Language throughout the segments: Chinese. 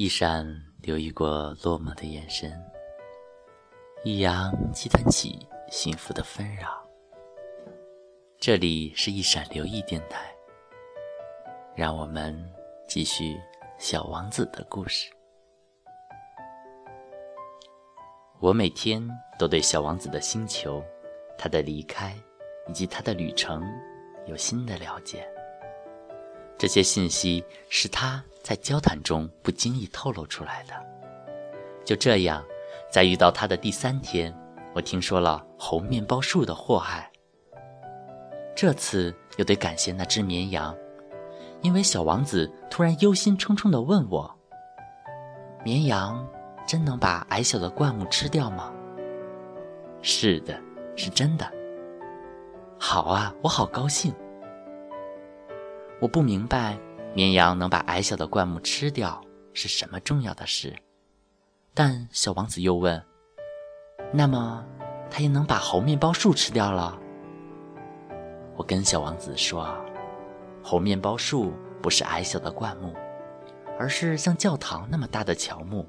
一闪留意过落寞的眼神，一扬激湍起幸福的纷扰。这里是一闪留意电台，让我们继续小王子的故事。我每天都对小王子的星球、他的离开以及他的旅程有新的了解。这些信息是他在交谈中不经意透露出来的。就这样，在遇到他的第三天，我听说了猴面包树的祸害。这次又得感谢那只绵羊，因为小王子突然忧心忡忡地问我：“绵羊。”真能把矮小的灌木吃掉吗？是的，是真的。好啊，我好高兴。我不明白，绵羊能把矮小的灌木吃掉是什么重要的事。但小王子又问：“那么，它也能把猴面包树吃掉了？”我跟小王子说：“猴面包树不是矮小的灌木，而是像教堂那么大的乔木。”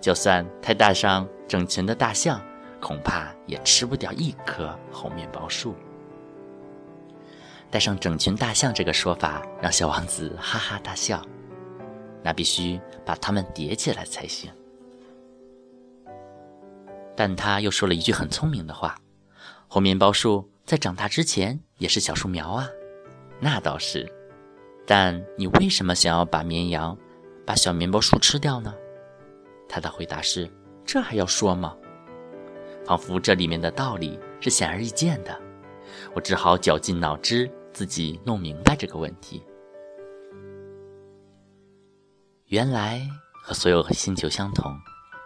就算太大上整群的大象，恐怕也吃不掉一棵猴面包树。带上整群大象这个说法，让小王子哈哈大笑。那必须把它们叠起来才行。但他又说了一句很聪明的话：“红面包树在长大之前也是小树苗啊。”那倒是，但你为什么想要把绵羊、把小面包树吃掉呢？他的回答是：“这还要说吗？”仿佛这里面的道理是显而易见的，我只好绞尽脑汁自己弄明白这个问题。原来和所有星球相同，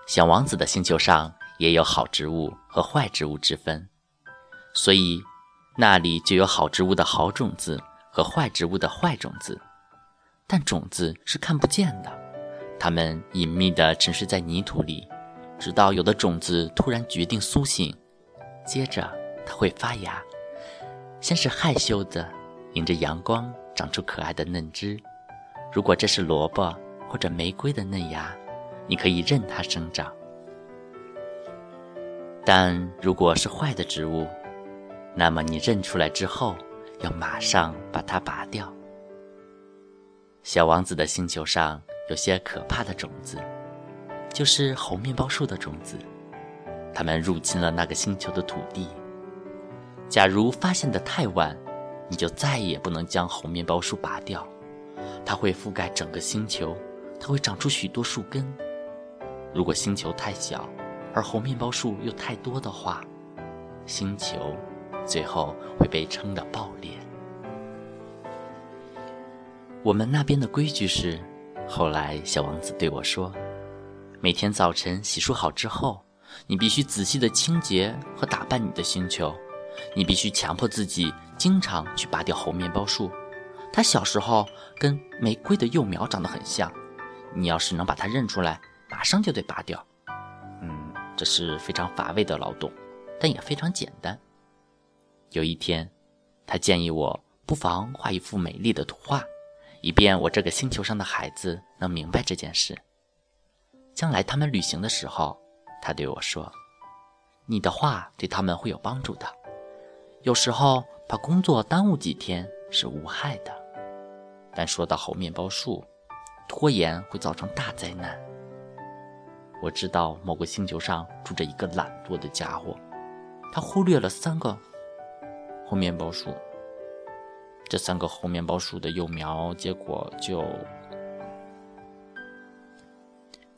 小王子的星球上也有好植物和坏植物之分，所以那里就有好植物的好种子和坏植物的坏种子，但种子是看不见的。它们隐秘地沉睡在泥土里，直到有的种子突然决定苏醒，接着它会发芽。先是害羞的，迎着阳光长出可爱的嫩枝。如果这是萝卜或者玫瑰的嫩芽，你可以任它生长。但如果是坏的植物，那么你认出来之后，要马上把它拔掉。小王子的星球上。有些可怕的种子，就是猴面包树的种子，它们入侵了那个星球的土地。假如发现的太晚，你就再也不能将猴面包树拔掉，它会覆盖整个星球，它会长出许多树根。如果星球太小，而猴面包树又太多的话，星球最后会被撑得爆裂。我们那边的规矩是。后来，小王子对我说：“每天早晨洗漱好之后，你必须仔细的清洁和打扮你的星球。你必须强迫自己经常去拔掉猴面包树。它小时候跟玫瑰的幼苗长得很像。你要是能把它认出来，马上就得拔掉。嗯，这是非常乏味的劳动，但也非常简单。有一天，他建议我不妨画一幅美丽的图画。”以便我这个星球上的孩子能明白这件事。将来他们旅行的时候，他对我说：“你的话对他们会有帮助的。有时候把工作耽误几天是无害的，但说到猴面包树，拖延会造成大灾难。我知道某个星球上住着一个懒惰的家伙，他忽略了三个猴面包树。”这三个猴面包树的幼苗，结果就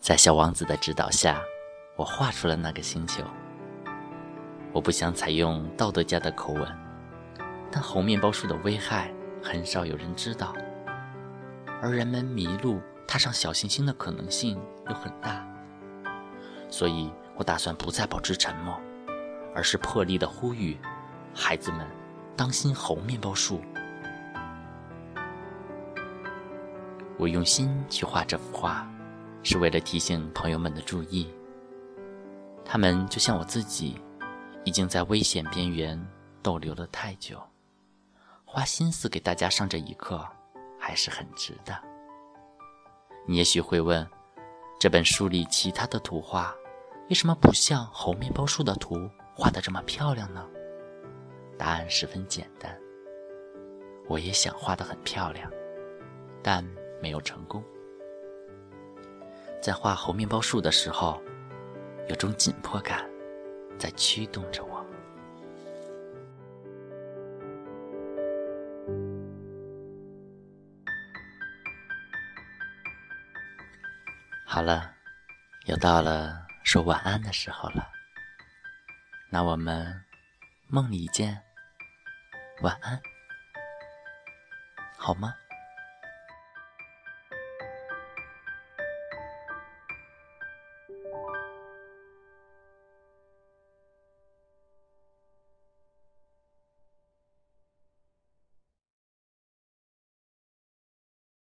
在小王子的指导下，我画出了那个星球。我不想采用道德家的口吻，但猴面包树的危害很少有人知道，而人们迷路踏上小行星的可能性又很大，所以我打算不再保持沉默，而是破例的呼吁孩子们当心猴面包树。我用心去画这幅画，是为了提醒朋友们的注意。他们就像我自己，已经在危险边缘逗留了太久，花心思给大家上这一课，还是很值的。你也许会问，这本书里其他的图画为什么不像猴面包树的图画的这么漂亮呢？答案十分简单，我也想画的很漂亮，但没有成功。在画猴面包树的时候，有种紧迫感在驱动着我。好了，又到了说晚安的时候了。那我们梦里见，晚安，好吗？